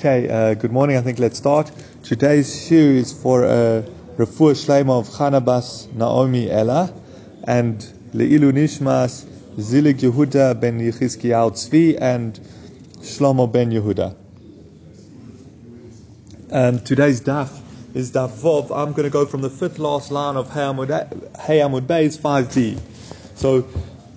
Okay, uh, good morning. I think let's start. Today's shoe is for uh, Rafua Shlema of Chanabas Naomi Ella and Leilu Nishmas Zilig Yehuda ben Yechizkiyahu Tzvi and Shlomo ben Yehuda. And today's daf is daf Vov. I'm going to go from the fifth last line of Hey Amud Beis 5b. So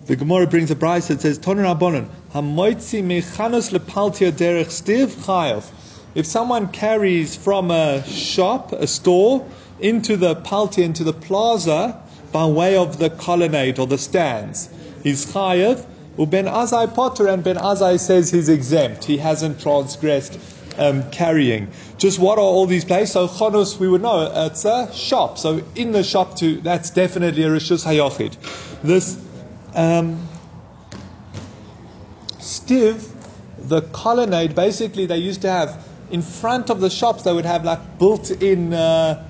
the Gemara brings a price that says, Toner Abonon, Hamoitzi mechanos lepaltia derech stiv chayav. If someone carries from a shop, a store, into the paltia, into the plaza, by way of the colonnade or the stands, he's chayav. Ben Azai Potter and Ben Azai says he's exempt. He hasn't transgressed um, carrying. Just what are all these places? So Chonos, we would know it's a shop. So in the shop, too, that's definitely a Rishus Hayochid. This um, Stiv, the colonnade, basically they used to have in front of the shops, they would have like built in uh,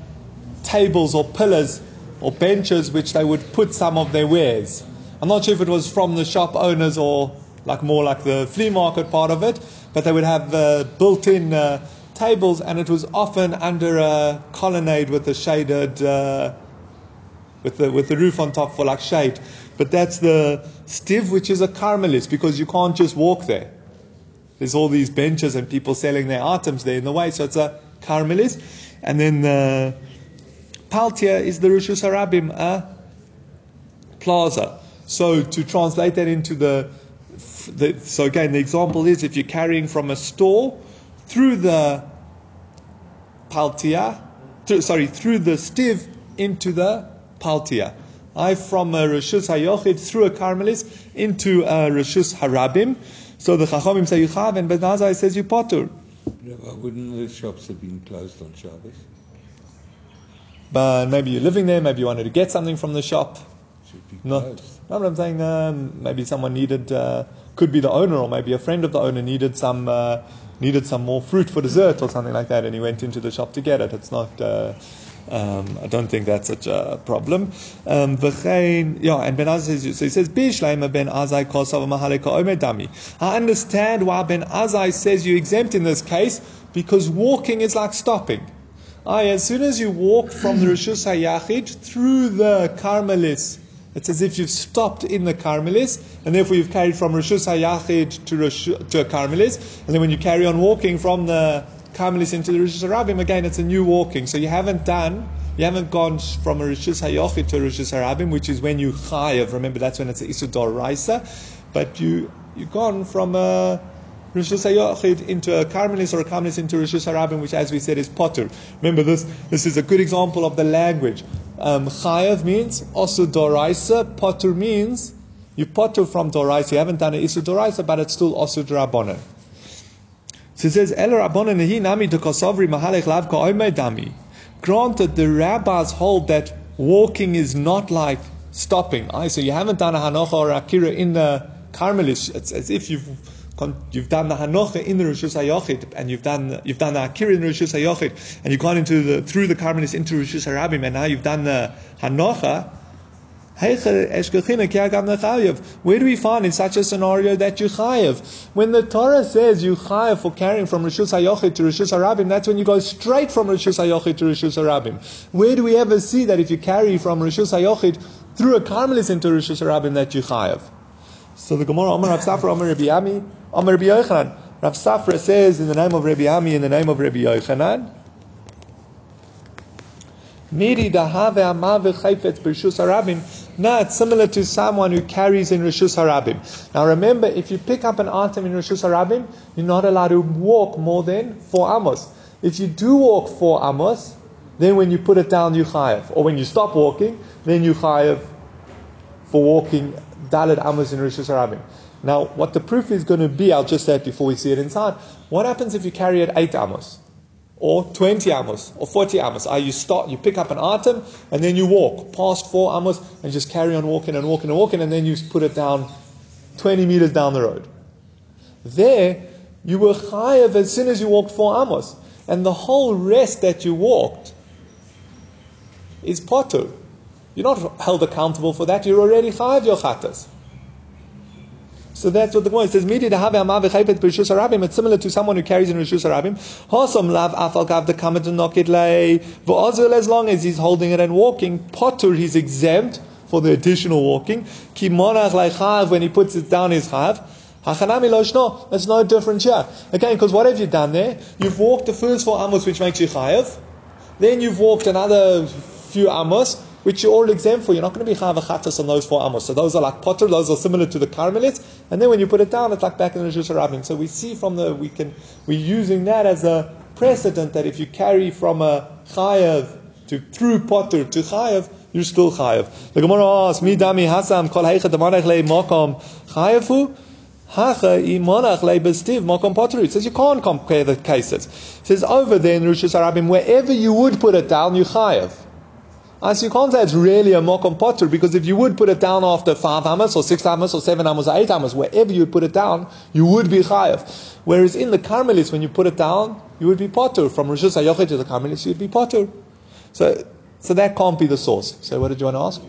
tables or pillars or benches which they would put some of their wares. I'm not sure if it was from the shop owners or like more like the flea market part of it, but they would have uh, built in uh, tables and it was often under a colonnade with a shaded, uh, with, the, with the roof on top for like shade. But that's the stiv, which is a carmelis, because you can't just walk there. There's all these benches and people selling their items there in the way, so it's a carmelis. And then the paltia is the Rishus Harabim, a uh, plaza. So to translate that into the, the, so again, the example is if you're carrying from a store through the paltia, through, sorry, through the stiv into the paltia. I from a Rishus Hayochid through a Carmelis into a Rishus Harabim. So the Chachamim say you have, and Ben Azai says you potter. Wouldn't the shops have been closed on Shabbos? But maybe you're living there, maybe you wanted to get something from the shop. Should be Not, closed. no, but I'm saying um, maybe someone needed, uh, could be the owner or maybe a friend of the owner needed some, uh, needed some more fruit for dessert or something like that, and he went into the shop to get it. It's not. Uh, um, I don't think that's such a problem. Um, yeah, and Ben Azai says, so he says, Ben. I understand why Ben Azai says you're exempt in this case, because walking is like stopping. Aye, as soon as you walk from the Rishus HaYachid through the Carmelis, it's as if you've stopped in the Carmelis, and therefore you've carried from Rishus HaYachid to, to a Carmelis, and then when you carry on walking from the Carmelis into the Rishus Harabim, again it's a new walking. So you haven't done, you haven't gone from a Hayochid to a Rishus Harabim, which is when you chayav. Remember that's when it's a Isudor Raisa, but you you've gone from a Rishus Hayochid into a Carmelis or a Carmelis into Rishus Harabim, which as we said is Potter. Remember this this is a good example of the language. Um, chayav means also Doraisa, Potter means you potter from Doraisa. You haven't done an Isud Doraisa, but it's still also Drabonin. So it says, El Rabbanan Nehi Nami to Mahalech Lav Dami. Granted, the rabbis hold that walking is not like stopping. I so you haven't done a Hanocha or Akira in the Carmelis. It's as if you've you've done the Hanocha in the Rishus Hayochid, and you've done you've done the Akira in the Rishus Hayochid, and you've gone into the through the Carmelis into Rishus Harabim, and now you've done the Hanocha. Where do we find in such a scenario that you chayev? When the Torah says you chayev for carrying from Rishus Hayochid to Rishus Harabim, that's when you go straight from Rishus Hayochid to Rishus Harabim. Where do we ever see that if you carry from Rishus Hayochid through a Carmelis into Rishus Harabim that you chayev? So the Gemara, Amar Rav Safra, Amar Rabbi Ami, Amar Rabbi Yochanan. Rav Safra says in the name of Rabbi Ami, in the name of Rabbi Yochanan, Miri dahave amave chayfetz b'rishus harabim. No, it's similar to someone who carries in rishus harabim. Now remember, if you pick up an item in rishus harabim, you're not allowed to walk more than four amos. If you do walk four amos, then when you put it down, you chayav. Or when you stop walking, then you chayav for walking daled amos in rishus harabim. Now, what the proof is going to be, I'll just say it before we see it inside. What happens if you carry it eight amos? Or 20 amos or 40 amos. Are ah, you start, you pick up an item and then you walk past four amos and just carry on walking and walking and walking and then you put it down 20 meters down the road. There, you were chayav as soon as you walked four amos. And the whole rest that you walked is potter. You're not held accountable for that. You're already chayav your. So that's what the Gemara says. Amav v'chaypet. It's similar to someone who carries in rishus harabim. Lav afal knock it as long as he's holding it and walking. Potter he's exempt for the additional walking. Ki monach leichav when he puts it down is chav. Hachanami lo That's no different here. Again, because what have you done there? You've walked the first four amos, which makes you chayav. Then you've walked another few amos, which you're all exempt for. You're not going to be chayav chatas on those four amos. So those are like potter. Those are similar to the Carmelites. And then when you put it down, it's like back in the Rishus Rabbim. So we see from the we can we're using that as a precedent that if you carry from a chayav to through potter to chayav, you're still chayav. The Gemara asks, "Mi dami hasam kol heicha demanach le makom chayavu." It says you can't compare the cases. It says over there in Rishus Harabim, wherever you would put it down, you chayav. So you can't say it's really a mokom potter because if you would put it down after five amas or six amas or seven amas or eight amas, wherever you would put it down, you would be chayav. Whereas in the Carmelites, when you put it down, you would be potter. From Rishus Hayochid to the Carmelites, you'd be potter. So, so that can't be the source. So what did you want to ask?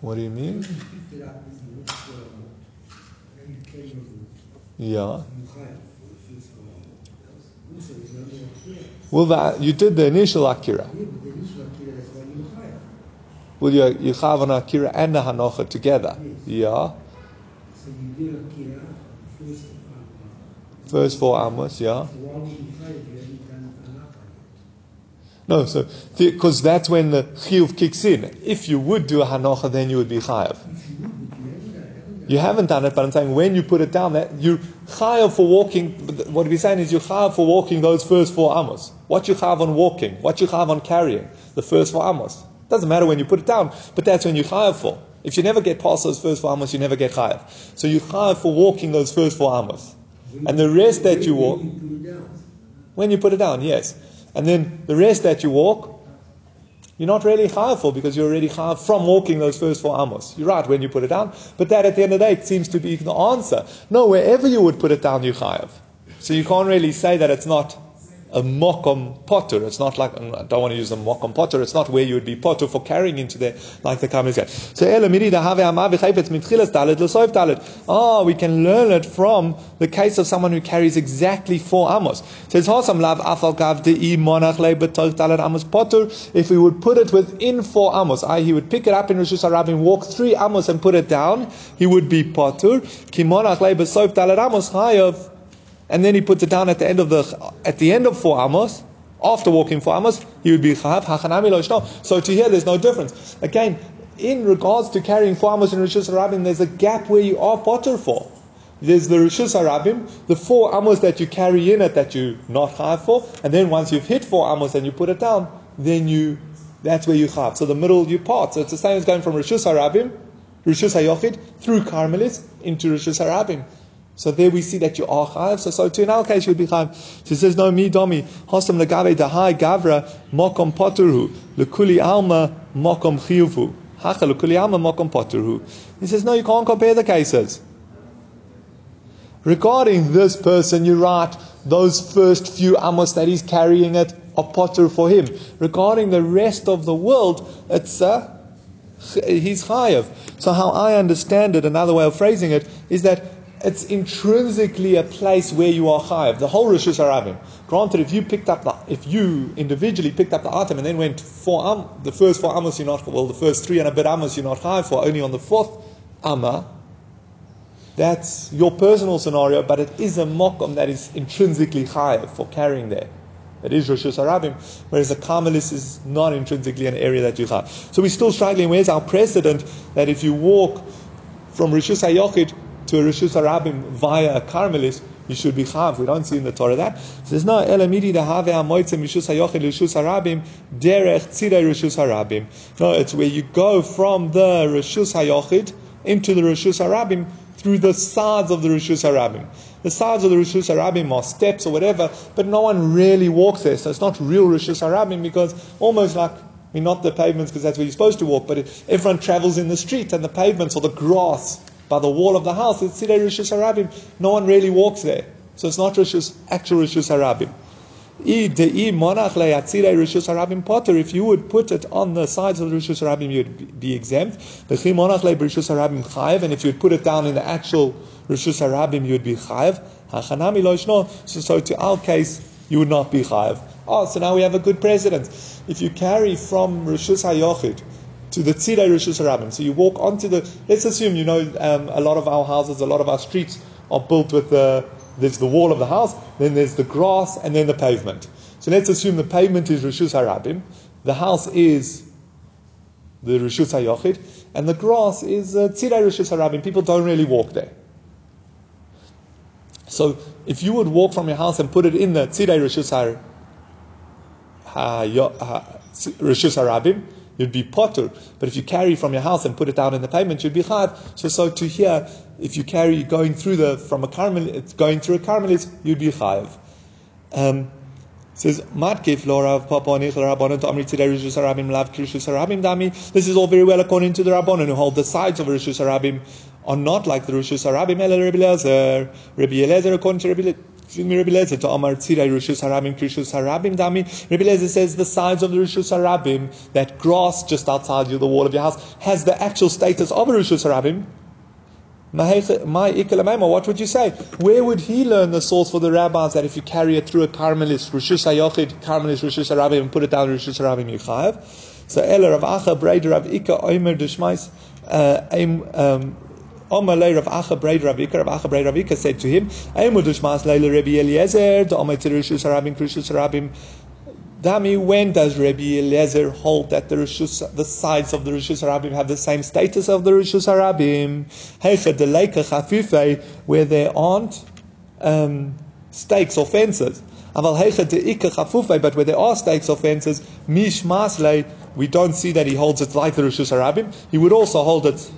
What do you mean? Yeah. Well, that, you did the initial Akira. Well, you, you have an Akira and a Hanocha together. Yeah. So you did Akira first First four Amos, yeah. No, so because that's when the chiyuv kicks in. If you would do a hanocha, then you would be chayav. You haven't done it, but I'm saying when you put it down, that you chayav for walking. What we're saying is you chayav for walking those first four amos. What you chayav on walking, what you chayav on carrying, the first four amos. Doesn't matter when you put it down, but that's when you chayav for. If you never get past those first four amos, you never get chayav. So you chayav for walking those first four amos, and the rest that you walk when you put it down, yes. And then the rest that you walk, you're not really chayav for because you're already chayav from walking those first four amos. You're right when you put it down, but that at the end of the day it seems to be the answer. No, wherever you would put it down, you chayav. So you can't really say that it's not a mokom potter. It's not like I don't want to use a mokom potter. It's not where you would be potter for carrying into there like the Kamil said. So Oh, we can learn it from the case of someone who carries exactly four amos. It says amos potter. If we would put it within four amos, i.e., he would pick it up in Rosh Hashanah, and walk three amos and put it down, he would be potter. And then he puts it down at the end of the at the end of four amos. After walking four amos, he would be chayav hachanami lo So to here, there's no difference. Again, in regards to carrying four amos in rishus harabim, there's a gap where you are potter for. There's the rishus harabim, the four amos that you carry in it that you not chayav for, and then once you've hit four amos and you put it down, then you that's where you chayav. So the middle you part. So it's the same as going from rishus harabim, rishus hayochid through Carmelis into rishus harabim. So there we see that you are chayav. So, so too in our case you would be chayav. So he says no mi domi hosam legabe dahai gavra mokom poteru lekuli alma mokom chiyuvu hacha lekuli alma mokom poteru. He says no, you can't compare the cases. Regarding this person, you write those first few amos that he's carrying it a potter for him. Regarding the rest of the world, it's uh, he's chayav. So how I understand it, another way of phrasing it, is that it's intrinsically a place where you are chayiv. The whole Rishus Harabim. Granted, if you picked up the, if you individually picked up the item and then went four um, the first four amos you're not, well, the first three and a bit amos you're not chayiv for, only on the fourth amma, that's your personal scenario, but it is a mokum that is intrinsically chayiv for carrying there. That is Rosh Hashanah, whereas the Carmelis is not intrinsically an area that you have. So we're still struggling. Where's our precedent that if you walk from Rishus HaYochid to a Rishus Harabim via a Carmelis, you should be chav. We don't see in the Torah that. It says no, elamidi da have amoitze mishus hayochid rishus harabim derech tzidei rishus harabim. No, it's where you go from the rishus hayochid into the rishus harabim through the sides of the rishus harabim. The sides of the rishus harabim are steps or whatever, but no one really walks there, so it's not real rishus harabim because almost like I mean, not the pavements because that's where you're supposed to walk, but everyone travels in the street and the pavements or the grass by the wall of the house, it's Sidei Rishus Harabim. No one really walks there. So it's not Rishus, actual Rishus Harabim. If you would put it on the sides of the rishus harabim, you'd be exempt. And if you'd put it down in the actual rishus harabim, you'd be chayiv. So, so to our case, you would not be chayiv. Oh, so now we have a good precedent. If you carry from rishus hayochid to the tzidei rishus harabim, so you walk onto the. Let's assume you know um, a lot of our houses, a lot of our streets are built with the there's the wall of the house, then there's the grass, and then the pavement. So let's assume the pavement is Rishus Harabim, the house is the Rishus Hayochid, and the grass is uh, Tzirei Rishus Harabim. People don't really walk there. So if you would walk from your house and put it in the ha, Rishus Harabim, you'd be potter. But if you carry from your house and put it down in the pavement, you'd be chad. So, so to here, if you carry going through the from a carmel, going through a carmelit, you'd be chayiv. Um, says matkif lorav papa rabbanon to amri rishus harabim lav krishus harabim dami. This is all very well according to the rabbanon who hold the sides of rishus harabim are not like the rishus harabim. Rabbi Lezer, Rabbi Lezer according to Rabbi Rabbi to Amar Tzirei Rishus Harabim Krishus Harabim Dami. Rabbi says the sides of the Rishus Harabim, that grass just outside the wall of your house, has the actual status of a Rishus Harabim. What would you say? Where would he learn the source for the rabbis that if you carry it through a Carmelist, Rishus Hayochid, Carmelist, Rishus Harabim, and put it down Rishus Harabim, you chayav? So Ela Rav Acha, Breder Rav Ika, Omer Deshmais, um, Omalei Rav Acha Braid Rav Ika, Rav Acha Braid Rav Ika said to him, Eimudush Mas Leila Eliezer, the Omei Harabim, Harabim, Dami, when does Rabbi Eliezer hold that the Rishus, the sides of the Rishus Harabim have the same status of the Rishus Harabim? Heicha de Leika Chafife, where there aren't um, stakes or fences. Aval but where there are stakes or fences, Mish we don't see that he holds it like the Rishus Harabim. He would also hold it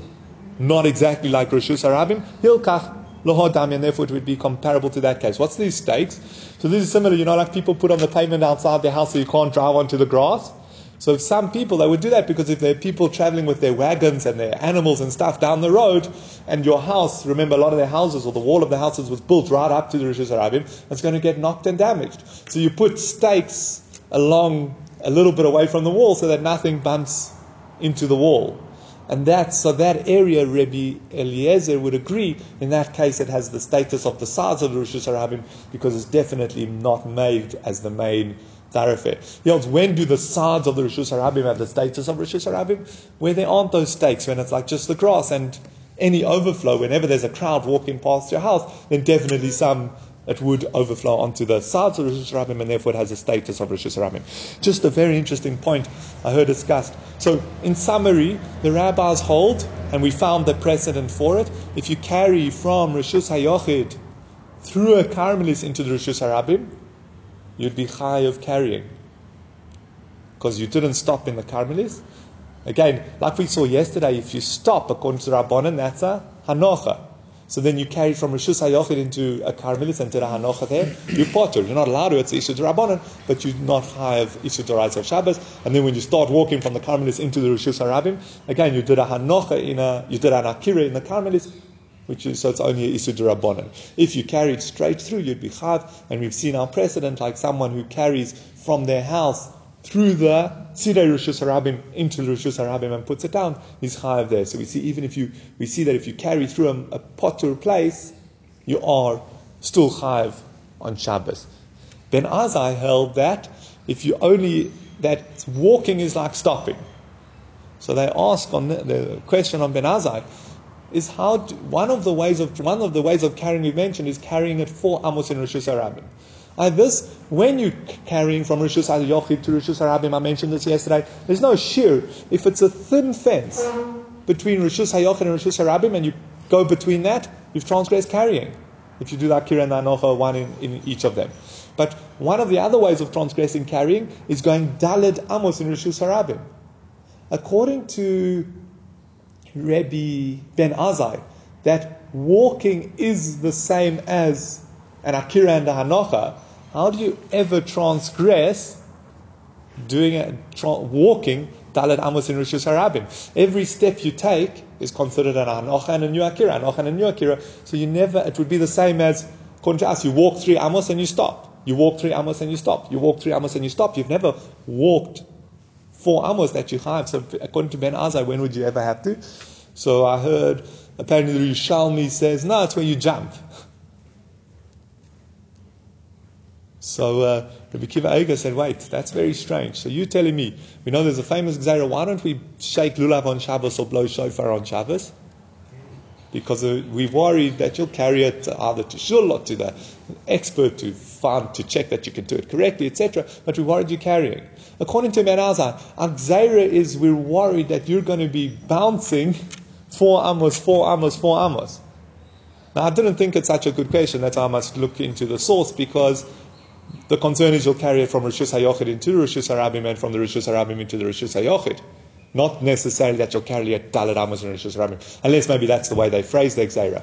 not exactly like Rishus Harabim. Hilkach Lohodami, and therefore it would be comparable to that case. What's these stakes? So this is similar, you know, like people put on the pavement outside their house so you can't drive onto the grass. So if some people, they would do that because if there are people traveling with their wagons and their animals and stuff down the road, and your house, remember a lot of their houses or the wall of the houses was built right up to the Rishus Harabim, it's going to get knocked and damaged. So you put stakes along a little bit away from the wall so that nothing bumps into the wall. And that, so that area, Rabbi Eliezer would agree, in that case it has the status of the sides of the Rosh Hashanah because it's definitely not made as the main thoroughfare. He holds, when do the sides of the Rosh Hashanah have the status of Rosh Hashanah? Where there aren't those stakes, when it's like just the grass and any overflow, whenever there's a crowd walking past your house, then definitely some it would overflow onto the sides of Rosh and therefore it has a status of Rosh Hashanah. Just a very interesting point I heard discussed. So, in summary, the rabbis hold, and we found the precedent for it, if you carry from Rosh Hayochid through a Carmelis into the Rosh Hashanah, you'd be high of carrying. Because you didn't stop in the Carmelis. Again, like we saw yesterday, if you stop according to Rabbanan, that's a Hanocha. So then you carry from Rishus Hayochid into a Carmelis and Hanocha there, you potter. You're not allowed to, it's Isha Rabbanan, but you not have Isha Dorais of Shabbos. And then when you start walking from the Carmelis into the Rishus Harabim, again you did a Hanocha in a, you did an Akira in the Carmelis, which is, so it's only Isud Rabbanan. If you carried straight through, you'd be Chav, and we've seen our precedent, like someone who carries from their house through the Sidei Rishus Harabim into Rishus Harabim and puts it down, he's chayav there. So we see even if you we see that if you carry through a, a potter place, you are still chayav on Shabbos. Ben Azai held that if you only that walking is like stopping. So they ask on the, the question on Ben Azai is how do, one of the ways of one of the ways of carrying we mentioned is carrying it for Amos in Rishus Harabim. Like this, when you're carrying from Rishus Yochid to Rishus Harabim, I mentioned this yesterday, there's no shear. If it's a thin fence between Rishus Hayochid and Rishus Harabim, and you go between that, you've transgressed carrying. If you do that Kira and Anocha, one in, in each of them. But one of the other ways of transgressing carrying is going Dalid Amos in Rishus Harabim. According to Rebbe Ben Azai, that walking is the same as an Akira and a Hanocha, how do you ever transgress doing a, tra- walking Dalet Amos in Rishus Harabim? Every step you take is considered an Anocha and a new Akira, Anocha and a new Akira. So you never, it would be the same as, according to us, you walk three Amos and you stop. You walk three amos and you stop. You walk three amos and you stop. You've never walked four amos that you have. So according to Ben Azai, when would you ever have to? So I heard apparently the Rishalmi says, no, it's when you jump. So uh, Rabbi Kiva Eiger said, wait, that's very strange. So you're telling me, we know there's a famous Gzaira, why don't we shake lulav on Shabbos or blow shofar on Shabbos? Because uh, we're worried that you'll carry it either to shul or to the expert to find, to check that you can do it correctly, etc. But we're worried you're carrying. According to Ben Azai, our Gzaira is we're worried that you're going to be bouncing four amos, four amos, four amos. Now, I didn't think it's such a good question. That's why I must look into the source because the concern is you'll carry it from Rishus HaYochid into Rishus HaRabim and from the Rishus HaRabim into the Rishus HaYochid. Not necessarily that you'll carry a Dalit Amos and Rishus HaRabim, unless maybe that's the way they phrase the Xera.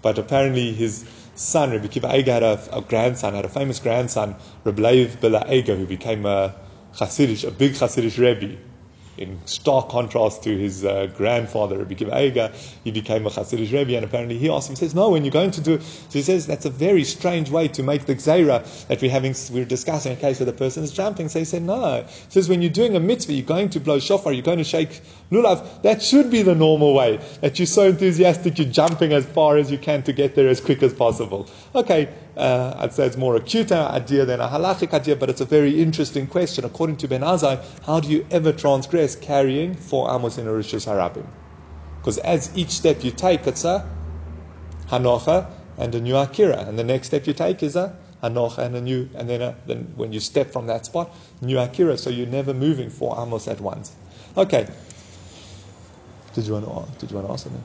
But apparently his son, Rabbi Kiva Eiger, had a, a, grandson, had a famous grandson, Rabbi Leibele Eiger, who became a Hasidish, a big Hasidish Rebbe in stark contrast to his uh, grandfather, Rabbi Kiva he became a Hasidic Rebbe, and apparently he asked him, he says, no, when you're going to do, so he says, that's a very strange way to make the Gzeira that we're having, we're discussing a case where the person is jumping. So he said, no. He says, when you're doing a mitzvah, you're going to blow shofar, you're going to shake lulav, that should be the normal way, that you're so enthusiastic, you're jumping as far as you can to get there as quick as possible. Okay, uh, I'd say it's more a cute idea than a halachic idea, but it's a very interesting question. According to Ben Azai, how do you ever transgress carrying four amos in a Rishus Harabim? Because as each step you take, it's a hanocha and a new akira, and the next step you take is a hanocha and a new, and then, a, then when you step from that spot, new akira. So you're never moving four amos at once. Okay. Did you want to? You want to ask something?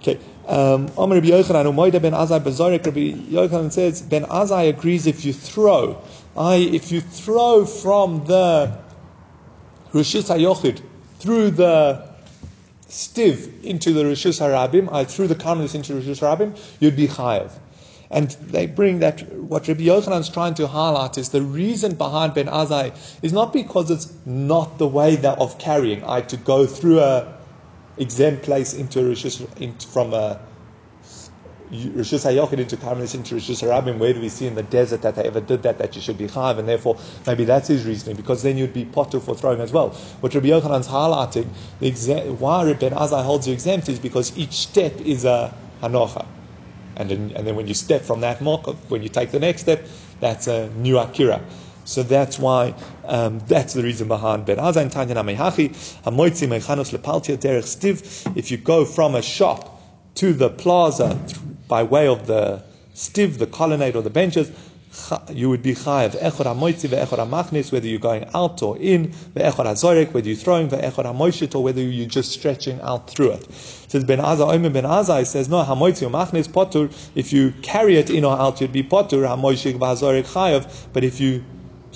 Okay. Um, Amr Ben Azai Bezorek Rabbi Yochanan says Ben Azai agrees if you throw, I if you throw from the Rishis Hayochid through the stiv into the Rishis Harabim, I threw the Karmelis into Rishis Harabim, you'd be chayav. And they bring that, what Rabbi Yochanan is trying to highlight is the reason behind Ben Azai is not because it's not the way that of carrying, I to go through a exempt place into Rishis, uh, into, from a Rishus Hayochid into Karmelis into Rishus Harabim, where do we see in the desert that they ever did that, that you should be chayiv, and therefore maybe that's his reasoning, because then you'd be potter for throwing as well. What Rabbi Yochanan's highlighting, the exa- why Rabbi Azai holds you exempt is because each step is a hanocha. And then, and then when you step from that mark, when you take the next step, that's a new akira. So that's why, um, that's the reason behind Ben Azai and Tanya Namehachi, Hamoitzi Mechanos Lepaltia Derech Stiv. If you go from a shop to the plaza by way of the stiv, the colonnade or the benches, you would be chayav echor hamoitzi ve'echor hamachnis, whether you're going out or in, ve'echor hazorek, whether you're throwing ve'echor hamoishit, or whether you're just stretching out through it. it Says Ben Azai, Omer Ben Azai says, no, hamoitzi or machnis potur, if you carry it in or out, you'd be potur, hamoishik v'hazorek chayav, but if you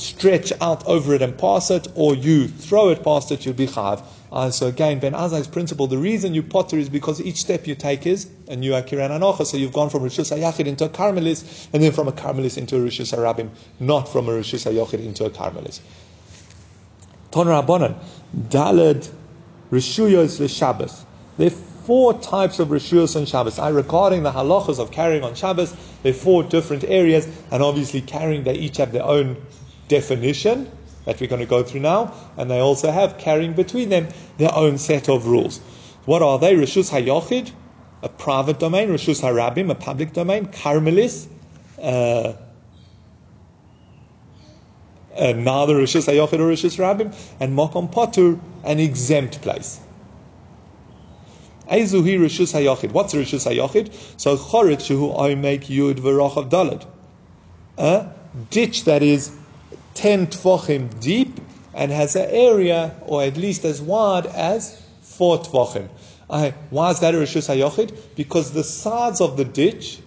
stretch out over it and pass it, or you throw it past it, you'll be chayav. Uh, so again, Ben Azai's principle, the reason you potter is because each step you take is a new Akiran Anocha. So you've gone from Rishus HaYachid into a Carmelis, and then from a Carmelis into a Rishus HaRabim, not from a Rishus HaYachid into a Carmelis. Ton Rabbanan, Daled Rishuyos Shabbos. There are four types of Rishuyos on Shabbos. I regarding the halachas of carrying on Shabbos, there are four different areas, and obviously carrying, they each have their own definition that we're going to go through now, and they also have carrying between them their own set of rules. What are they? Rishus Hayochid, a private domain, Rishus Harabim, a public domain, Carmelis, uh, uh, neither Rishus Hayochid or Rishus Harabim, and Mokom Potur, an exempt place. Ezuhi Rishus Hayochid. What's Rishus Hayochid? So Chorit Shehu I make Yud V'Rochav Dalad. A ditch that is 10 tvochim deep and has an area, or at least as wide as 4 tvochim. Uh, why is that a Rishus HaYochid? Because the sides of the ditch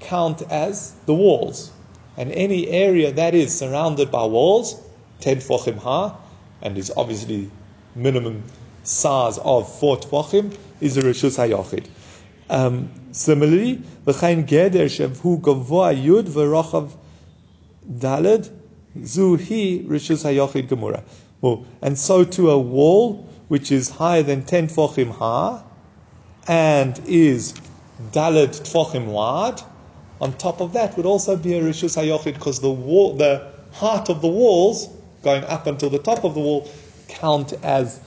count as the walls. And any area that is surrounded by walls, 10 tvochim high, and is obviously minimum size of 4 tvochim, is a Rishus HaYochid. Um, similarly, v'chein geder shevhu gavoa yud v'rochav Dalid, Zuhi Rishus Hayochid Gemura. And so to a wall which is higher than 10 tfochim high and is Dalid tfochim wide, on top of that would also be a Rishus HaYochid because the wall, the height of the walls going up until the top of the wall count as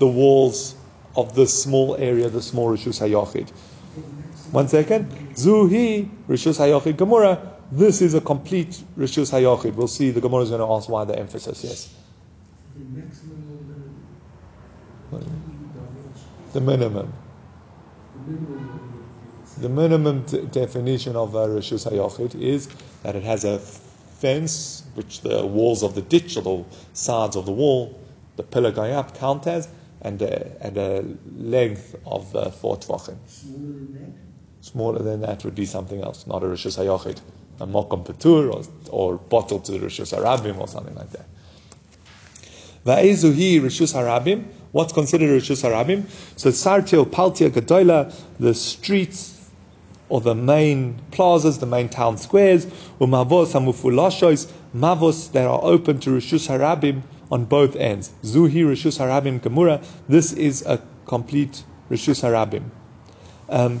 the walls of this small area, the small Rishus HaYochid. One second. Zuhi Rishus HaYochid Gemura. This is a complete Rishus HaYochid. We'll see. The Gemara is going to ask why the emphasis. Yes. The maximum The minimum. the minimum The minimum d- definition of a Rishus HaYochid is that it has a fence, which the walls of the ditch or the sides of the wall, the pillar going up, count as, and a, and a length of uh, four tvachim. smaller than that. Smaller than that would be something else, not a Rishus HaYochid. A Mokom Petur or, or bottle to the Rishus HaRabim or something like that. Va'ezuhi Rishus HaRabim. What's considered Rishus HaRabim? So Sartil Paltia Gadoila, the streets or the main plazas, the main town squares, umavos hamufulashos, mavos that are open to Rishus Harabim on both ends. Zuhi Rishus Harabim Gemura. This is a complete Rishus Harabim. Um,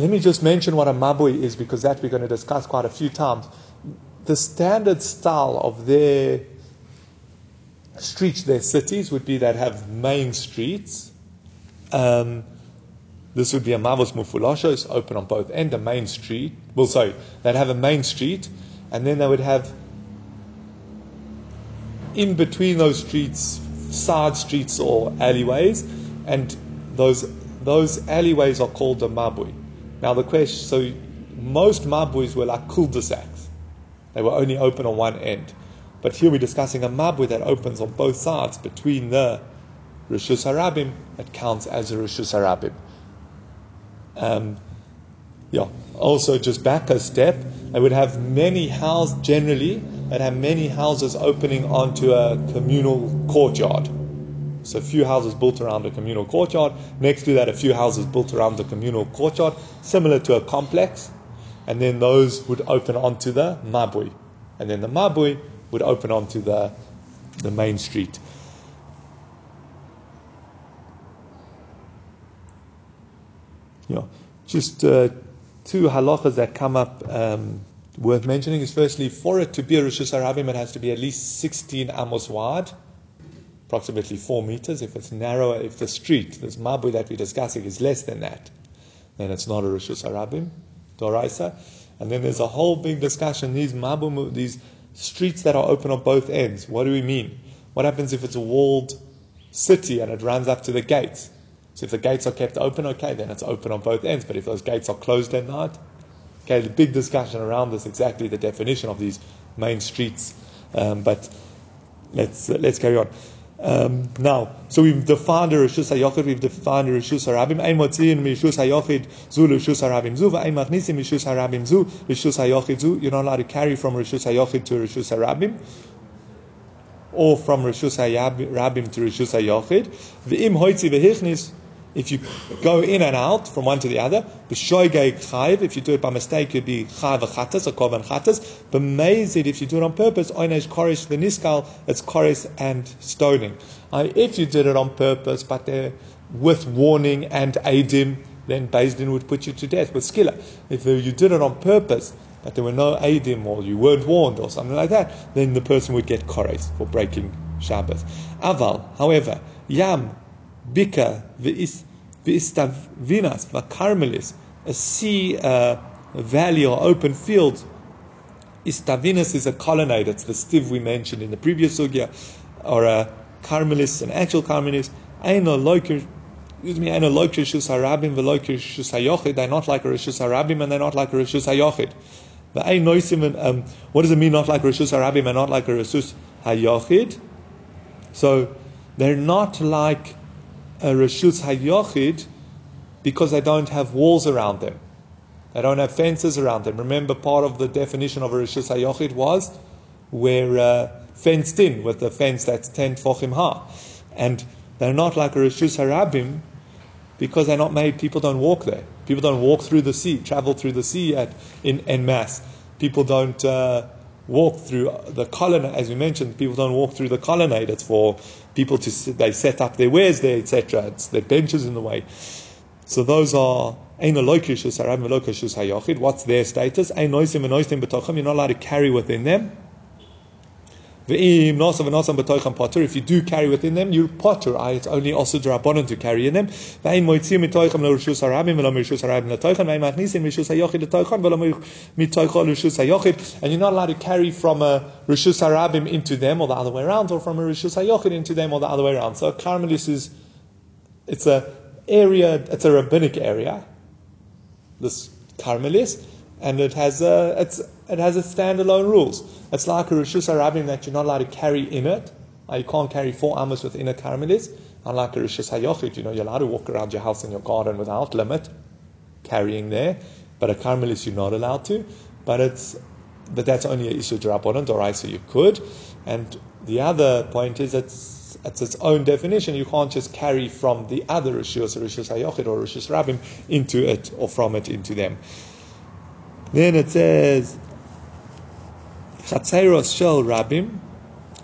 let me just mention what a mabui is because that we're going to discuss quite a few times. The standard style of their streets, their cities, would be that have main streets. Um, this would be a Mavos Mufulasha, it's open on both ends, a main street. Well, sorry, they'd have a main street, and then they would have in between those streets, side streets or alleyways, and those those alleyways are called a mabui. Now the question, so most mabuis were like cul-de-sacs; they were only open on one end. But here we're discussing a mabui that opens on both sides between the Rishus Harabim. It counts as a Rishus Harabim. Um, yeah. Also, just back a step, I would have many houses generally that have many houses opening onto a communal courtyard. So a few houses built around a communal courtyard. Next to that, a few houses built around the communal courtyard, similar to a complex. And then those would open onto the mabui, and then the mabui would open onto the the main street. Yeah, just uh, two halachas that come up um, worth mentioning is firstly, for it to be a Rishus Harabim, it has to be at least 16 amos wide, approximately 4 meters. If it's narrower, if the street, this mabu that we're discussing, is less than that, then it's not a Rishus Harabim, Doraisa. And then there's a whole big discussion, these mabu, these streets that are open on both ends, what do we mean? What happens if it's a walled city and it runs up to the gates? So if the gates are kept open, okay, then it's open on both ends. But if those gates are closed at night, okay, the big discussion around this exactly the definition of these main streets. Um, but let's uh, let's carry on. Um, now, so we've defined Rishus HaYochid, we've defined Rishus HaRabim. Ein motziin Rishus HaYochid zu Rishus HaRabim zu, v'ein machnisim Rishus HaRabim zu, Rishus HaYochid zu. You're not allowed to carry from Rishus HaYochid to Rishus HaRabim or from Rishus HaRabim to Rishus HaYochid. V'im hoitzi v'hichnis, if you go in and out from one to the other, b'shoigei chayv, if you do it by mistake, it'd be chayv chatas or korban chatas. B'meizid, if you do it on purpose, oinesh koresh v'niskal, it's koresh and stoning. If you did it on purpose, but with warning and aidim, then Bezdin would put you to death with skilla. If you did it on purpose, but there were no aidim or you weren't warned or something like that, then the person would get koresh for breaking Shabbos. Aval, however, yam bika v'istavinas v'karmelis, a sea, uh, a valley or open field. Istavinas is a colonnade. It's the stiv we mentioned in the previous sugya, or a carmelis, an actual carmelis. Aino loiker, excuse me, aino loiker rishus harabim v'loiker rishus hayochid. They're not like a rishus harabim and they're not like a rishus hayochid. The ein noisim, um, what does it mean? Not like rishus harabim and not like a rishus hayochid. So they're not like a Rishus Hayochid because they don't have walls around them. They don't have fences around them. Remember, part of the definition of a Rishus Hayochid was we're uh, fenced in with a fence that's 10 tfochim ha. And they're not like a Rishus Harabim because they're not made, people don't walk there. People don't walk through the sea, travel through the sea at, in, en masse. People don't uh, walk through the colonnade, as we mentioned, people don't walk through the colonnade. It's for people to, they set up their wares there, etc. It's their benches in the way. So those are. What's their status? You're not allowed to carry within them. If you do carry within them, you're potter. I, it's only also drabonon to carry in them. And you're not allowed to carry from a Rishus Harabim into them or the other way around, or from a Rishus Hayochid into them or the other way around. So Carmelis is, it's a area, it's a rabbinic area, this Carmelis, and it has a, it's, it has its standalone rules. It's like a Rishus Harabim that you're not allowed to carry in it. Uh, You can't carry four amos within a Carmelis. Unlike a Rishus Hayochid, you know, you're allowed to walk around your house and your garden without limit, carrying there. But a Carmelis, you're not allowed to. But it's, but that's only a issue Drabonon, Doraisa, you could. And the other point is it's, it's its own definition. You can't just carry from the other Rishus, Rishus Hayochid or Rishus Rabim, into it or from it into them. Then it says, Chatzeros shel Rabim,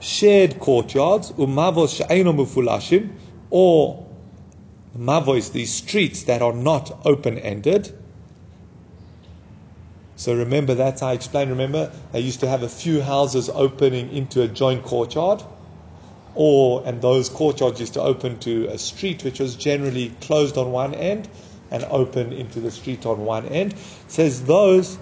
shared courtyards, umavos she'eino mufulashim, or mavos, these streets that are not open-ended. So remember, that's how I explained. Remember, they used to have a few houses opening into a joint courtyard, or and those courtyards used to open to a street which was generally closed on one end and open into the street on one end. It says those.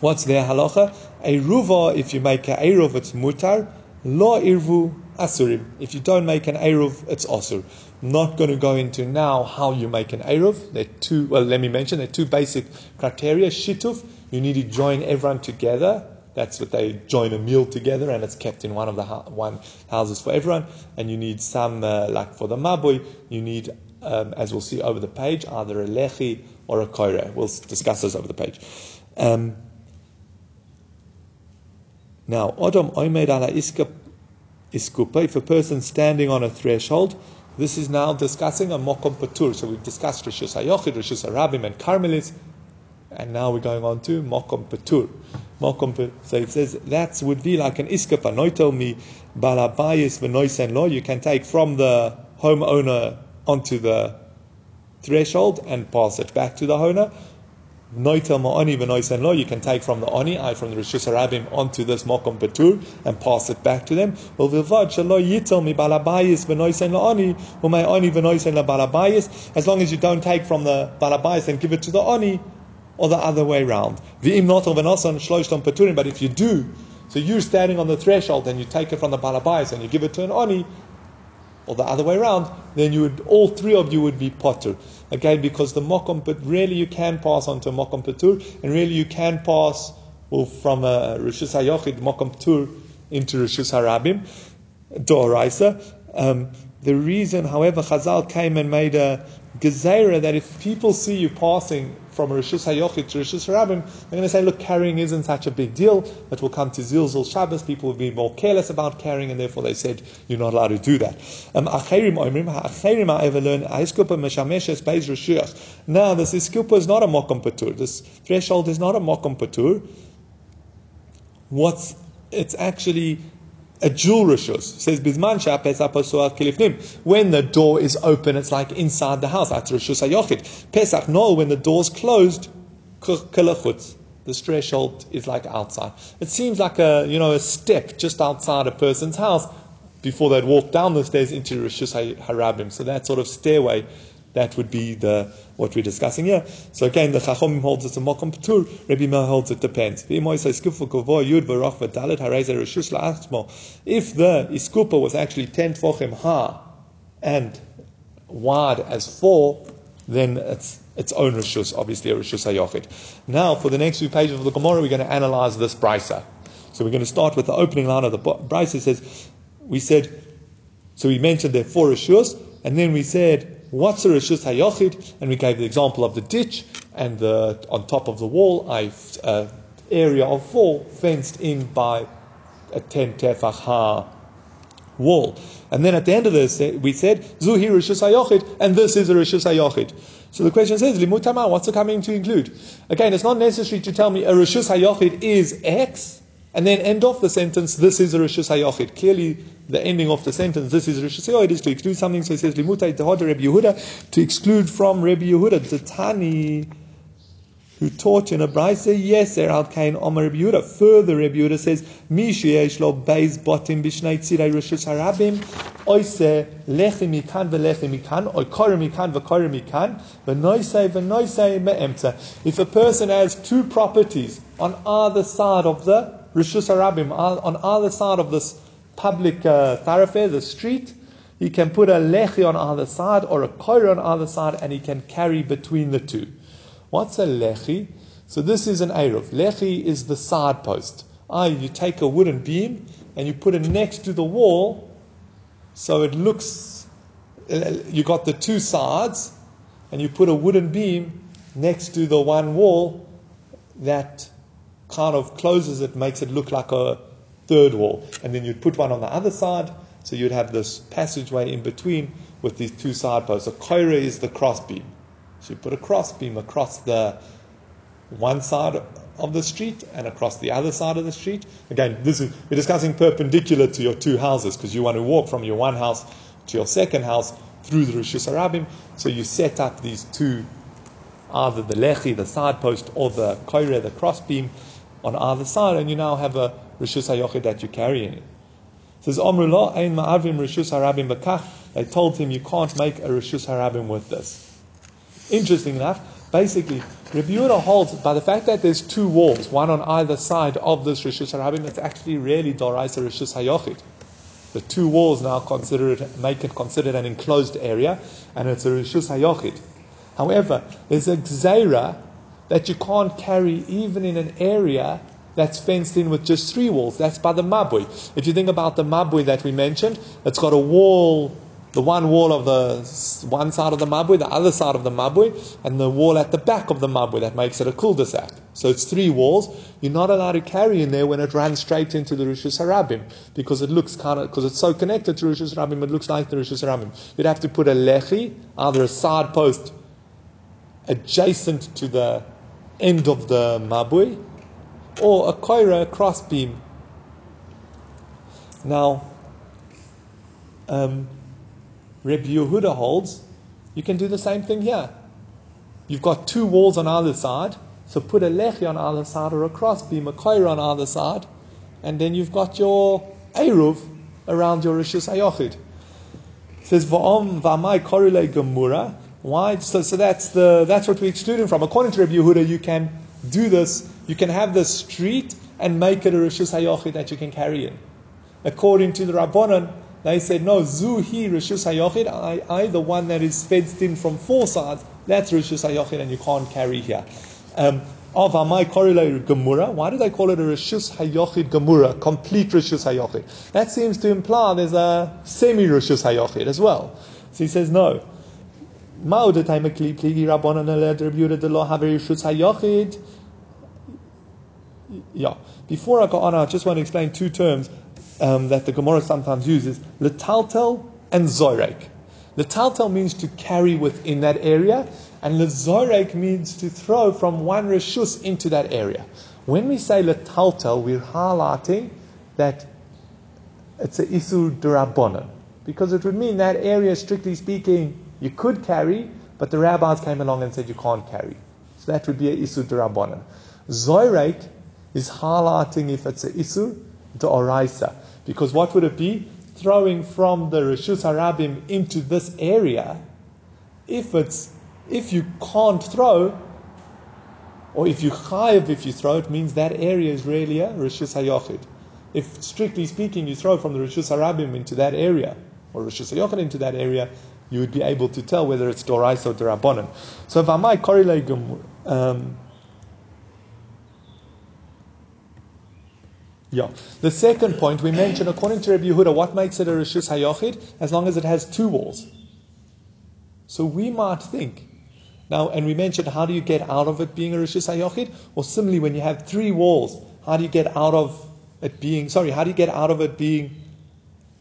What's their halacha? A ruva, if you make an eruv, it's mutar. Lo irvu asurim. If you don't make an eruv, it's asur. Not going to go into now how you make an eruv. There are two. Well, let me mention there are two basic criteria. Shituf, you need to join everyone together. That's what they join a meal together, and it's kept in one of the hou- one houses for everyone. And you need some, uh, like for the mabui, you need, um, as we'll see over the page, either a lechi or a koire. We'll discuss this over the page. Um, now, Odom Oimed ala iska iskupa, if a person standing on a threshold, this is now discussing a mokom patur. So we've discussed Rishus HaYochid, Rishus HaRabim, and Carmelis, and now we're going on to mokom patur. Patur. So it says that would be like an iskapa. Noitel mi balabayis v'noisen lo. You can take from the homeowner onto the threshold and pass it back to the owner. Noitel ma'ani v'noisen lo, you can take from the ani, I from the Rishus Harabim onto this mokom patur and pass it back to them. Well, v'vad shalo yitel mi balabayis v'noisen la'ani, u'may ani v'noisen la'balabayis, as long as you don't take from the balabayis and give it to the ani, or the other way round. V'im notel v'nosan shloshtam paturim, but if you do, so you're standing on the threshold and you take it from the balabayis and you give it to an ani, or the other way around, then you would all three of you would be potter. Again, because the mokom, but really you can pass on to mokom patur, and really you can pass well, from a rishus hayochid mokom patur into rishus harabim, doraisa. Um, the reason, however, Chazal came and made a gezerah that if people see you passing from Rishus HaYochid to Rishus Harabim, they're going to say, look, carrying isn't such a big deal. That will come to Zilzul Shabbos. People will be more careless about carrying, and therefore they said, you're not allowed to do that. Um. Now, this iskupa is not a mokom patur. This threshold is not a mokom patur. What's, it's actually a jewel rishus. Says Kilifnim. When the door is open, it's like inside the house. At Rishus Hayochid. Pesach no, when the door's closed. This threshold is like outside. It seems like a you know a step just outside a person's house before they'd walk down the stairs into Rishus Harabim. So that sort of stairway, that would be the what we're discussing here. So again, the Chachomim holds it's a Mokom P'tur, Rabbi Meir holds it depends. If the Iskupa was actually 10 Tvochim ha and wide as four, then it's its own Rishus, obviously a Rishus HaYochid. Now, for the next few pages of the Gemara, we're going to analyze this Brisa. So we're going to start with the opening line of the Brisa. Says, we said, so we mentioned there four Rishus, and then we said, what's a Rishus HaYochid? And we gave the example of the ditch and the on top of the wall, a uh, area of four fenced in by a 10 tefach wall. And then at the end of this, we said, Zuhi Rishus HaYochid, and this is a Rishus HaYochid. So the question says, Limutama, what's it coming to include? Again, it's not necessary to tell me a Rishus HaYochid is X. and then end off the sentence, this is a Rishus HaYochid. Clearly, the ending of the sentence, this is Rishus HaYochid, is to exclude something. So it says, Limutai Tehoda Rebbe Yehuda, to exclude from Rebbe Yehuda, the Tani, who taught in a brayse, yes, er al kain Omer Rebbe Yehuda. Further, Rebbe Yehuda says, Mishu yesh beis botim bishnei tzirei Rishus HaRabim, oise lechi mikan velechi mikan, or kore mikan v'kore mikan, v'noisei v'noisei me'emtza. If a person has two properties on either side of the Rishus on either side of this public uh, thoroughfare, the street, he can put a lechi on either side or a koira on either side and he can carry between the two. What's a lechi? So this is an eruv. Lechi is the side post. Ah, you take a wooden beam and you put it next to the wall so it looks, uh, you got the two sides and you put a wooden beam next to the one wall that kind of closes it, makes it look like a third wall. And then you'd put one on the other side, so you'd have this passageway in between with these two side posts. A koira is the crossbeam. So you put a crossbeam across the one side of the street and across the other side of the street. Again, this is we're discussing perpendicular to your two houses because you want to walk from your one house to your second house through the Harabim. So you set up these two, either the lechi, the side post, or the koire, the cross beam, on either side, and you now have a Rishus HaYochid that you carry in It says, Omrullah, Ein Ma'avim Rishus Harabim Bakach. They told him, you can't make a Rishus Harabim with this. Interesting enough, basically, Rabbi Yehuda holds by the fact that there's two walls, one on either side of this Rishus Harabim, it's actually really Doraisa Rishus HaYochid. The two walls now consider it, make it considered an enclosed area, and it's a Rishus HaYochid. However, there's a Gzeira that you can't carry even in an area that's fenced in with just three walls. That's by the Mabui. If you think about the Mabui that we mentioned, it's got a wall, the one wall of the one side of the Mabui, the other side of the Mabui, and the wall at the back of the Mabui that makes it a cul-de-sac. So it's three walls. You're not allowed to carry in there when it runs straight into the Rishus Harabim because it looks kind of because it's so connected to Rishus Harabim, it looks like the Rishus Harabim. You'd have to put a lechi, either a side post adjacent to the end of the mabui, or a koira crossbeam. Now, um, Reb Yehuda holds you can do the same thing here. You've got two walls on either side, so put a lechi on either side or a crossbeam, a koira on either side, and then you've got your eruv around your rishus hayochid. It says va'om v'amai gemura. Why? So, so that's the that's what we're excluding from. According to Rabbi Yehuda, you can do this. You can have the street and make it a rishus hayochid that you can carry in. According to the Rabbanon, they said no. Zuhi rishus hayochid. I, I, the one that is fenced in from four sides. That's rishus hayochid, and you can't carry here. Um, of Amai Korile Gemura, why do they call it a Rishus Hayochid Gemura, complete Rishus Hayochid? That seems to imply there's a semi Rishus Hayochid as well. So he says no. Yeah. Before I go on, I just want to explain two terms um, that the Gemara sometimes uses: letaltel and zorek. Letaltel means to carry within that area, and lezorek means to throw from one reshus into that area. When we say letaltel, we're highlighting that it's a isur durabonon, because it would mean that area, strictly speaking, you could carry, but the rabbis came along and said you can't carry. So that would be a isur durabonon. Zoirek is highlighting if it's a isur oraisa, because what would it be? Throwing from the rishus harabim into this area. If it's if you can't throw, or if you chayiv if you throw, it means that area is really a rishus hayochid. If strictly speaking you throw from the rishus harabim into that area, or rishus hayochid into that area, you would be able to tell whether it's dorais or derabonon. So if I korele um, yeah. The second point we mentioned, according to Rabbi Yehuda, what makes it a rishus hayochid? As long as it has two walls. So we might think now, and we mentioned how do you get out of it being a rishus hayochid? Or similarly, when you have three walls, how do you get out of it being? Sorry, how do you get out of it being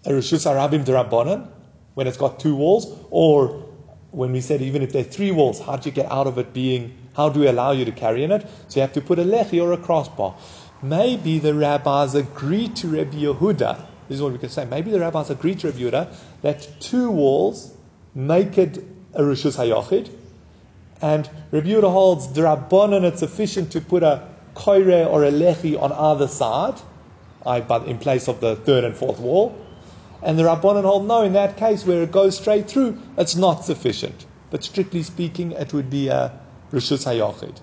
a rishus harabim derabonon? When it's got two walls, or when we said even if there are three walls, how do you get out of it being, how do we allow you to carry in it? So you have to put a lechi or a crossbar. maybe the rabbis agreed to Rabbi Yehuda. This is what we can say. Maybe the rabbis agreed to Rabbi Yehuda that two walls make it a Rishus HaYochid, and Rabbi Yehuda holds Drabonon it's sufficient to put a koire or a lechi on either side, but in place of the third and fourth wall. And the Rabbanon hold no, in that case where it goes straight through, it's not sufficient. But strictly speaking, it would be a Rishus HaYochid.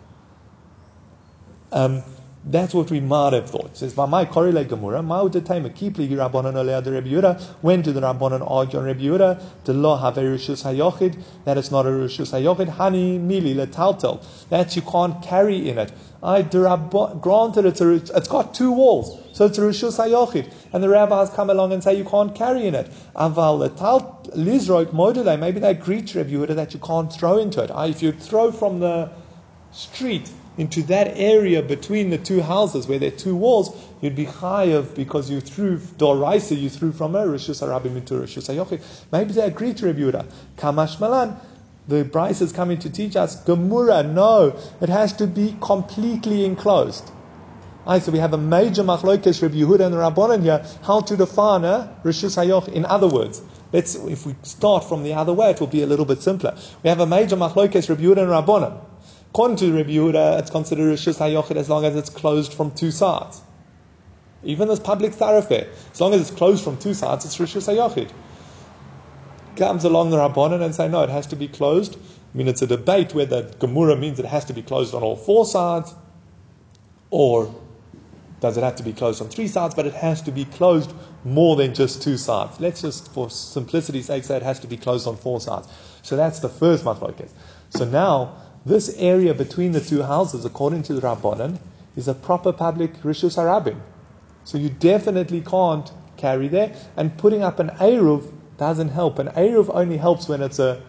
Um, that's what we might have thought. It says, "V'mai korele gemura, ma'u detayma kipli Rabbanon olea de Rabbi Yehuda." When did the Rabbanon argue on Rabbi Yehuda? The law have a rishus hayochid. That is not a rishus hayochid. Hani mili letaltel. That you can't carry in it. I granted it's a, it's got two walls, so it's a rishus hayochid. And the rabbis come along and say you can't carry in it. Aval lizroik module. Maybe they agree to Rabbi Yehuda that you can't throw into it. If you throw from the street into that area between the two houses where there are two walls, you'd be chayav because you threw doraisa, you threw from a rishus harabim into rishus hayochid. Maybe they agree to Rabbi Yehuda. Kamash malan. The Brisa is coming to teach us Gemura. No, it has to be completely enclosed. Aye, so we have a major machlokes Rabbi Yehuda and the Rabbanon here. How to define a rishus hayoch? In other words, let's if we start from the other way, it will be a little bit simpler. We have a major machlokes Rabbi Yehuda and Rabbanon. According to Rabbi Yehuda, it's considered rishus hayochid as long as it's closed from two sides. Even this public thoroughfare, as long as it's closed from two sides, it's rishus hayochid. Comes along the Rabbanon and say no, it has to be closed. I mean, it's a debate whether Gemura means it has to be closed on all four sides, or does it have to be closed on three sides? But it has to be closed more than just two sides. Let's just, for simplicity's sake, say it has to be closed on four sides. So that's the first machlokes. So now, this area between the two houses, according to the Rabbanan, is a proper public Rishus Harabim. So you definitely can't carry there. And putting up an Eruv doesn't help. An Eruv only helps when it's a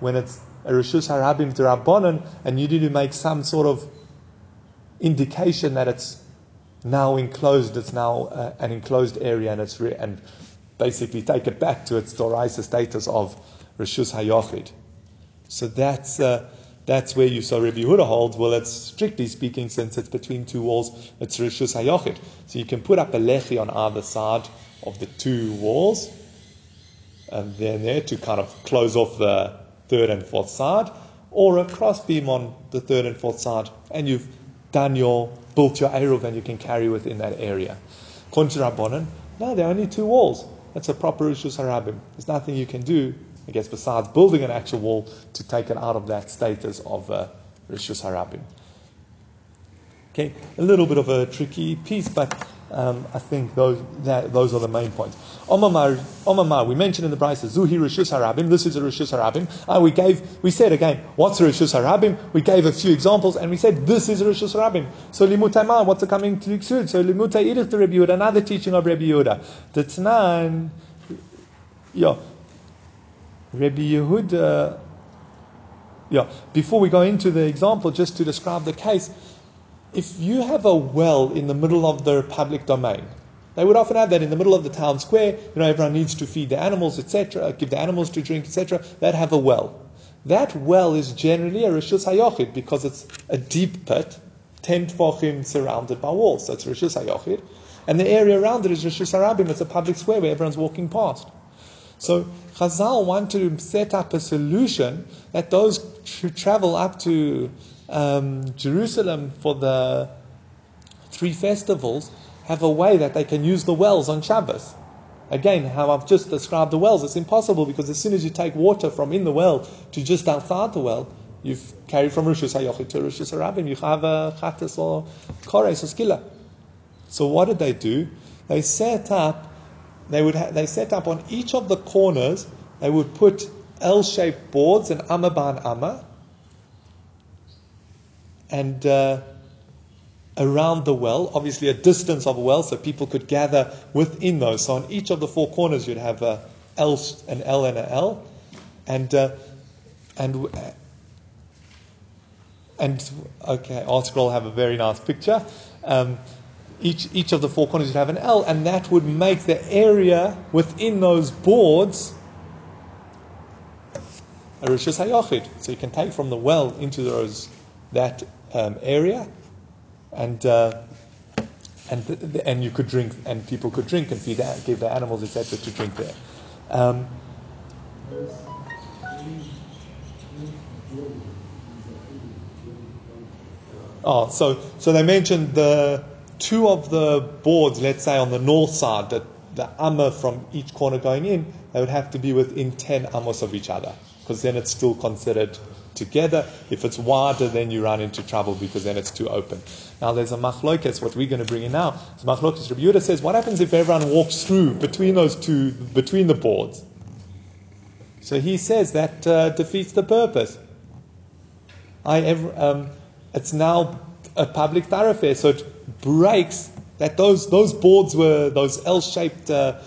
when it's a Rishus Harabim to Rabbanan and you need to make some sort of indication that it's now enclosed, it's now uh, an enclosed area and it's re- and basically take it back to its Doraisa status of Rishus Hayochid. So that's uh, that's where you saw Rabbi Yehuda holds. Well, it's strictly speaking, since it's between two walls, it's Rishus Hayochid. So you can put up a lechi on either side of the two walls, and then there to kind of close off the third and fourth side, or a cross beam on the third and fourth side, and you've done your built your eruv and you can carry within that area. According to Rabbanan, no, there are only two walls. That's a proper Rishus Harabim. There's nothing you can do, I guess, besides building an actual wall to take it out of that status of uh, Rishus Harabim. Okay, a little bit of a tricky piece, but um, I think those that, those are the main points. Omamar, we mentioned in the Brisa, Zuhi Rishus Harabim. This is a Rishus Harabim. Uh, we gave, we said again, what's a Rishus Harabim? We gave a few examples, and we said this is a Rishus Harabim. So Limutai Ma, what's coming to exclude? So Limutai Idich to Yehuda, another teaching of Rabbi Yehuda. The Tanan, yeah, Rabbi Yehuda. Yeah, before we go into the example, just to describe the case, if you have a well in the middle of the public domain, they would often have that in the middle of the town square. You know, everyone needs to feed the animals, etc., give the animals to drink, etc. They'd have a well. That well is generally a rishus hayochid because it's a deep pit, ten tefachim surrounded by walls. So it's rishus hayochid, and the area around it is rishus harabim. It's a public square where everyone's walking past. So Chazal want to set up a solution that those who travel up to um, Jerusalem for the three festivals have a way that they can use the wells on Shabbos. Again, how I've just described the wells, it's impossible because as soon as you take water from in the well to just outside the well, you've carried from Rishus Hayochid to Rishus Harabim. You have a Chatas or Kores or Skila. So what did they do? They set up they would ha- they set up on each of the corners. They would put L-shaped boards and amma ban amma, and uh, around the well, obviously a distance of a well, so people could gather within those. So on each of the four corners, you'd have a L, an L, and an L, and uh, and and okay, ArtScroll will have a very nice picture. Um, each, each of the four corners would have an L, and that would make the area within those boards a Rishus Hayochid. So you can take from the well into those, that um, area, and uh, and and you could drink, and people could drink and feed, a- give the animals, etc., to drink there. Um, Oh, so so they mentioned the two of the boards, let's say on the north side, that the amma from each corner going in, they would have to be within ten amos of each other, because then it's still considered together. If it's wider, then you run into trouble because then it's too open. Now there's a machlokes, what we're going to bring in now. So machlokes, Rabbi Yehuda says, what happens if everyone walks through between those two, between the boards? So he says that uh, defeats the purpose. I ever, um, it's now a public thoroughfare, so breaks that those those boards were those L-shaped uh,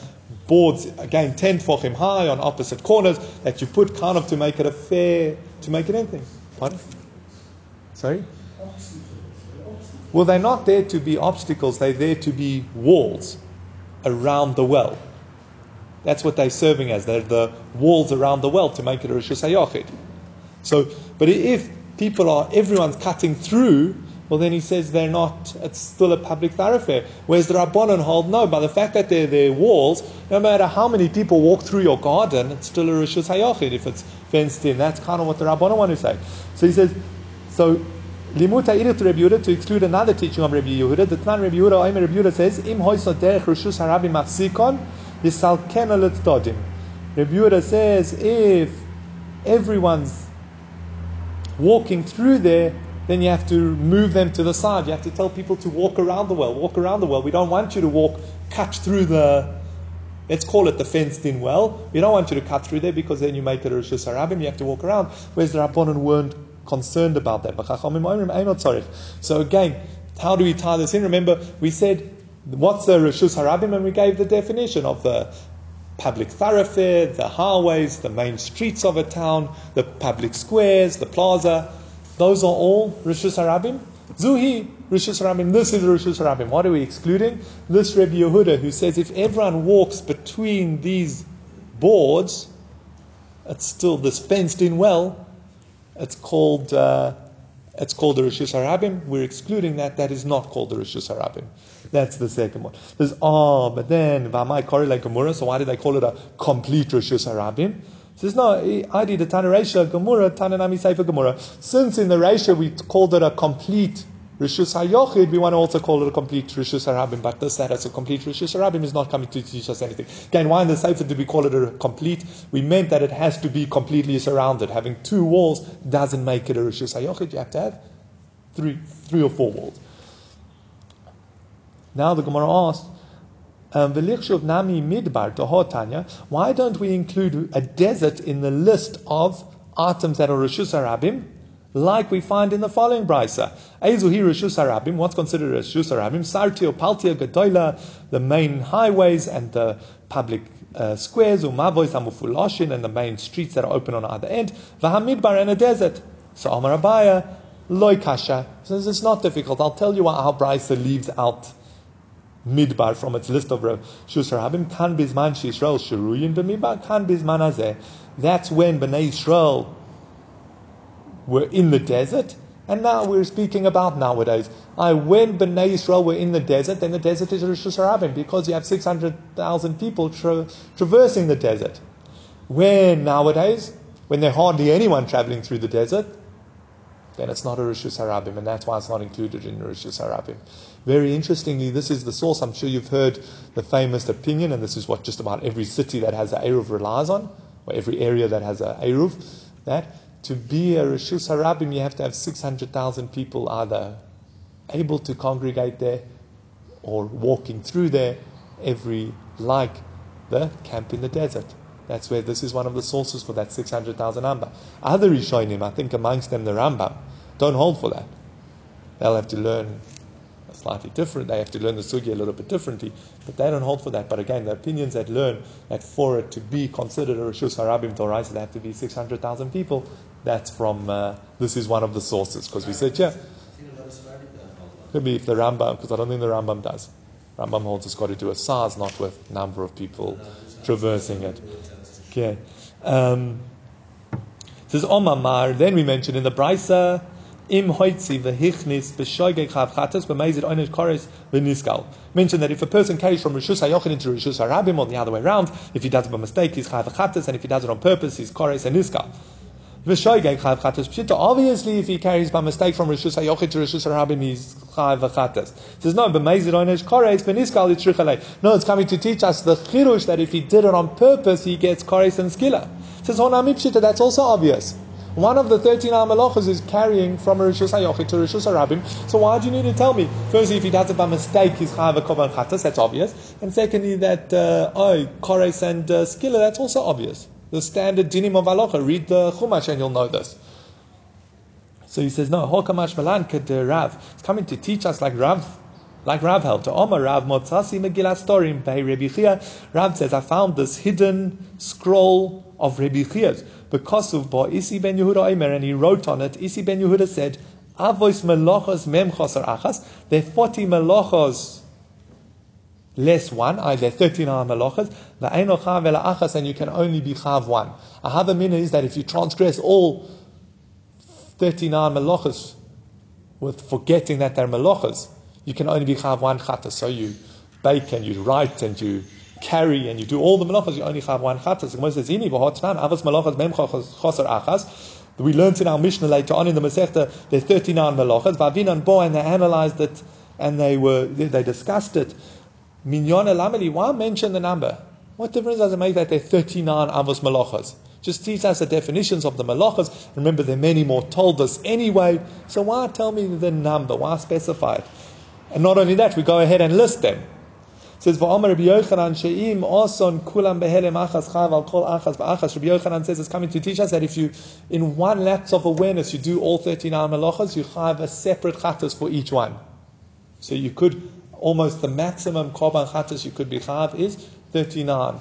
boards again ten tefachim high on opposite corners that you put kind of to make it a fair to make it anything. Pardon? Sorry. Well, they're not there to be obstacles; they're there to be walls around the well. That's what they're serving as. They're the walls around the well to make it a Rishus HaYochid. So, but if people are, everyone's cutting through, well then he says they're not, it's still a public thoroughfare. Whereas the Rabbanon hold, no, by the fact that they're, they're walls, no matter how many people walk through your garden, it's still a Rishus HaYochid if it's fenced in. That's kind of what the Rabbanon want to say. So he says, so, Limuta irit Rabbi Yehuda to exclude another teaching of Rabbi Yehuda. The Tnan Rabbi Yehuda, Omer Rabbi Yehuda says, Im hoiso derech Rishus HaRabbi machzikon, yisalken al tzdodim. Rabbi Yehuda says, if everyone's walking through there, then you have to move them to the side. You have to tell people to walk around the well. Walk around the well. We don't want you to walk, cut through the, let's call it the fenced in well. We don't want you to cut through there because then you make it a Rishus Harabim. You have to walk around. Whereas the Rabbanon weren't concerned about that. So again, how do we tie this in? Remember, we said, what's the Rishus Harabim? And we gave the definition of the public thoroughfare, the highways, the main streets of a town, the public squares, the plaza. Those are all Rishus Harabim. Zuhi, Rishus Harabim. This is Rishus Harabim. What are we excluding? This Rebbe Yehuda who says if everyone walks between these boards, it's still this fenced in well. It's called uh, it's called the Rishus Harabim. We're excluding that. That is not called the Rishus Harabim. That's the second one. There's oh, but then Vamai Korele Gemura. So why did I call it a complete Rishus Harabim? Says no. I did the Tana Reisha Gemura Tananami Sefer Gemura. Since in the Reisha we called it a complete Rishus HaYochid, we want to also call it a complete Rishus HaRabim, but this, that as a complete Rishus HaRabim is not coming to teach us anything. Again, why in the Sefer did we call it a complete? We meant that it has to be completely surrounded. Having two walls doesn't make it a Rishus HaYochid. You have to have three, three or four walls. Now the Gemara asked, um, Nami Midbar Tanya, why don't we include a desert in the list of items that are Rishus HaRabim? like we find in the following brisa. Ezuhi Rishus Harabim, what's considered Rishus Harabim? Sarti or Paltia Gadoila, the main highways and the public uh, squares, Umavois Hamufuloshin, and the main streets that are open on either end, Vahamidbar and a desert. So Amar Abaye, Loi Kasha. Says it's not difficult. I'll tell you how brisa leaves out Midbar from its list of Rishus Harabim. Kan Bizman Shishrael Shiruyin B'Midbar, Kan Bizman Azeh. That's when Bnei Yisrael were in the desert, and now we're speaking about nowadays. I, when Bnei Israel were in the desert, then the desert is Rishus Harabim because you have 600,000 people tra- traversing the desert. When nowadays, when there's hardly anyone traveling through the desert, then it's not a Rishus Harabim, and that's why it's not included in Rishus Harabim. Very interestingly, this is the source. I'm sure you've heard the famous opinion, and this is what just about every city that has an Eruv relies on, or every area that has an Eruv, that to be a Rishus Harabim, you have to have 600,000 people either able to congregate there or walking through there every, like the camp in the desert. That's where this is one of the sources for that 600,000 number. Other Rishonim, I think amongst them the Rambam, don't hold for that. They'll have to learn slightly different. They have to learn the sugya little bit differently, but they don't hold for that. But again, the opinions that learn that for it to be considered a Rishus Harabim Torah, so they have to be 600,000 people, that's from, uh, this is one of the sources, because we said, yeah. Could be if the Rambam, because I don't think the Rambam does. Rambam holds it's got to do with size, not with number of people traversing it. Okay. Um, says Omamar, then we mentioned in the Brisa, Mentioned that if a person carries from Rishus HaYochid into Rishus HaRabim or the other way around, if he does it by mistake, he's chav and if he does it on purpose, he's kores and niskal. Obviously, if he carries by mistake from Rishus HaYochid to Rishus HaRabim, he's chav chatas. Says no. No, it's coming to teach us the chiddush that if he did it on purpose, he gets kores and skila. Says. That's also obvious. One of the 13 malachas is carrying from Rishus HaYochid to Rishus HaRabim. So why do you need to tell me? Firstly, if he does it by mistake, he's chayav chatas, that's obvious. And secondly, that, uh, oh, kores and uh, skilla, that's also obvious. The standard dinim of halacha. Read the Chumash and you'll know this. So he says, no, Hokamash Malan Rav. It's coming to teach us like Rav, like Rav held. To Omar Rav Motzasi Megillah Rebbe Chia. Rav says, I found this hidden scroll of Rebbe Chia's. Because of Bo Isi ben Yehuda Omer, and he wrote on it, Isi ben Yehuda said, Avois melachos mem chosar achas. There are 40 melachos less one, uh, there are 39 melachos. Va'eino chav ela achas, and you can only be chav one. A havamina is that if you transgress all 39 melachos with forgetting that they're melachos, you can only be chav one chata. So you bake and you write and you carry and you do all the melachas, you only have one chatas. The Gemara says. We learned in our Mishnah later on in the Masechta there are 39 melachas. Vavinan bo and they analyzed it and they were they discussed it. Minyon elameli, why mention the number? What difference does it make that there are 39 avos melachas? Just teach us the definitions of the malachas. Remember, there are many more told us anyway. So why tell me the number? Why specify it? And not only that, we go ahead and list them says Va'omer Rabbi Yochanan she'im oson kulam behelem achas chav al kol achas ba'achas. Rabbi Yochanan says it's coming to teach us that if you, in one lapse of awareness, you do all 39 melachas, you have a separate chatas for each one. So you could, almost the maximum korban chatas you could be chav is 39.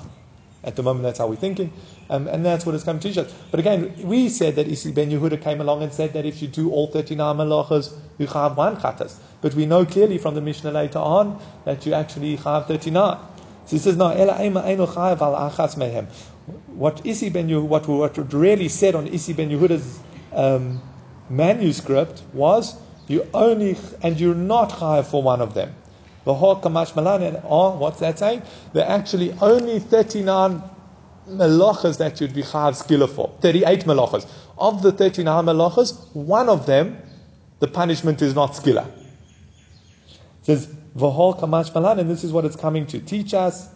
At the moment, that's how we're thinking. Um, and that's what it's come to teach us. But again, we said that Isi ben Yehuda came along and said that if you do all 39 melachas, you have one chatas. But we know clearly from the Mishnah later on that you actually have 39. So he says, no, ela al achas mehem. What Isi ben Yehuda, what, what really said on Isi ben Yehuda's um, manuscript was, you only, and you're not chayav for one of them. Kamash Malan, and oh, what's that saying? There are actually only 39 melachas that you'd be chayav skilla for. 38 melachas. Of the 39 melachas, one of them, the punishment is not skilla. It says, V'hol kamash malan, and this is what it's coming to teach us.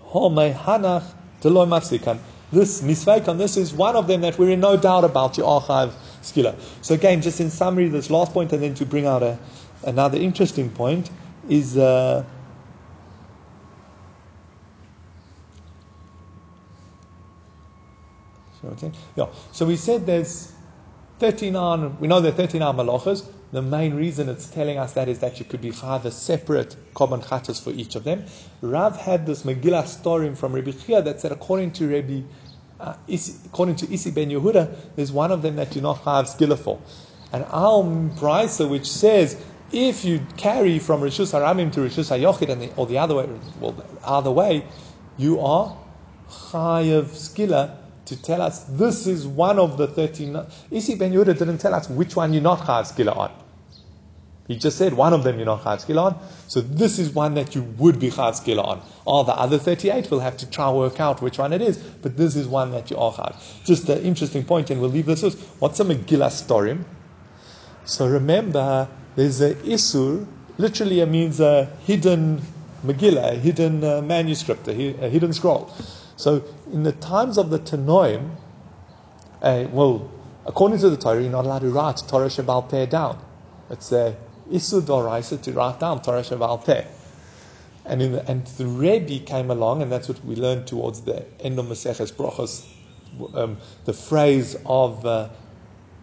Hol hanach deloy mafsikan. This misveikan, this is one of them that we're in no doubt about, your archive skilla. So again, just in summary, this last point, and then to bring out a, another interesting point, is uh, yeah. So we said there's 39, we know there are 39 malachas. The main reason it's telling us that is that you could be a separate korban chatas for each of them. Rav had this Megillah story from Rabbi Chia that said according to Rabbi, uh, Isi, according to Isi ben Yehuda, there's one of them that you're not skilla for. And Al Brisa, which says if you carry from Rishus Harabim to Rishus Hayochid and the, or the other way, well, other way, you are chayav skilla to tell us this is one of the 13. Isi ben Yehuda didn't tell us which one you're not chayav skilla on. He just said one of them you're not chayav skilla on. So this is one that you would be chayav skilla on. All the other 38 we'll have to try and work out which one it is. But this is one that you are chayav. Just an interesting point, and we'll leave this with what's a Megillah story? So remember, there's a isur. Literally, it means a hidden Megillah, a hidden uh, manuscript, a, hidden scroll. So in the times of the Tanoim, uh, well, according to the Torah, you're not allowed to write Torah Sheba'al Peh down. It's a Isu Doraisa to write down Torah Shaval Peh. And, in the, and the Rebbe came along, and that's what we learned towards the end of Maseches Brochos, um, the phrase of uh,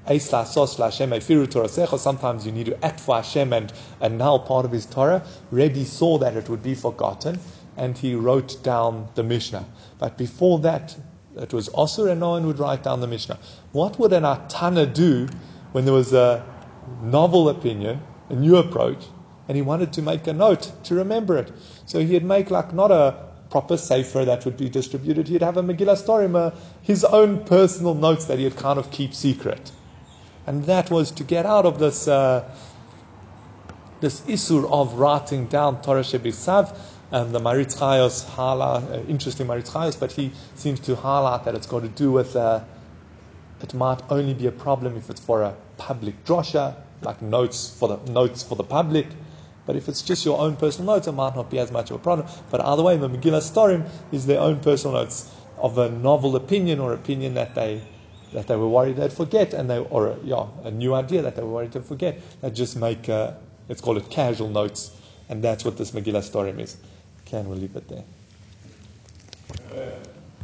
Sometimes you need to act for Hashem and and now part of his Torah. Rebbe saw that it would be forgotten, and he wrote down the Mishnah. But before that, it was Osir, and no one would write down the Mishnah. What would an Atana do when there was a novel opinion, a new approach, and he wanted to make a note to remember it. So he'd make like not a proper sefer that would be distributed. He'd have a Megillah story, his own personal notes that he'd kind of keep secret. and that was to get out of this. Uh, this isur of writing down Torah Shebisav, and the Chayes highlight, uh, interesting Maharatz Chayes, but he seems to highlight that it's got to do with, uh, it might only be a problem if it's for a public drosha, like notes for the notes for the public. But if it's just your own personal notes, it might not be as much of a problem. But either way, the Megillah Storim is their own personal notes of a novel opinion or opinion that they that they were worried they'd forget, and they or a, yeah, a new idea that they were worried to forget. They just make uh, let's call it casual notes, and that's what this Megillah Storim is. Can we leave it there?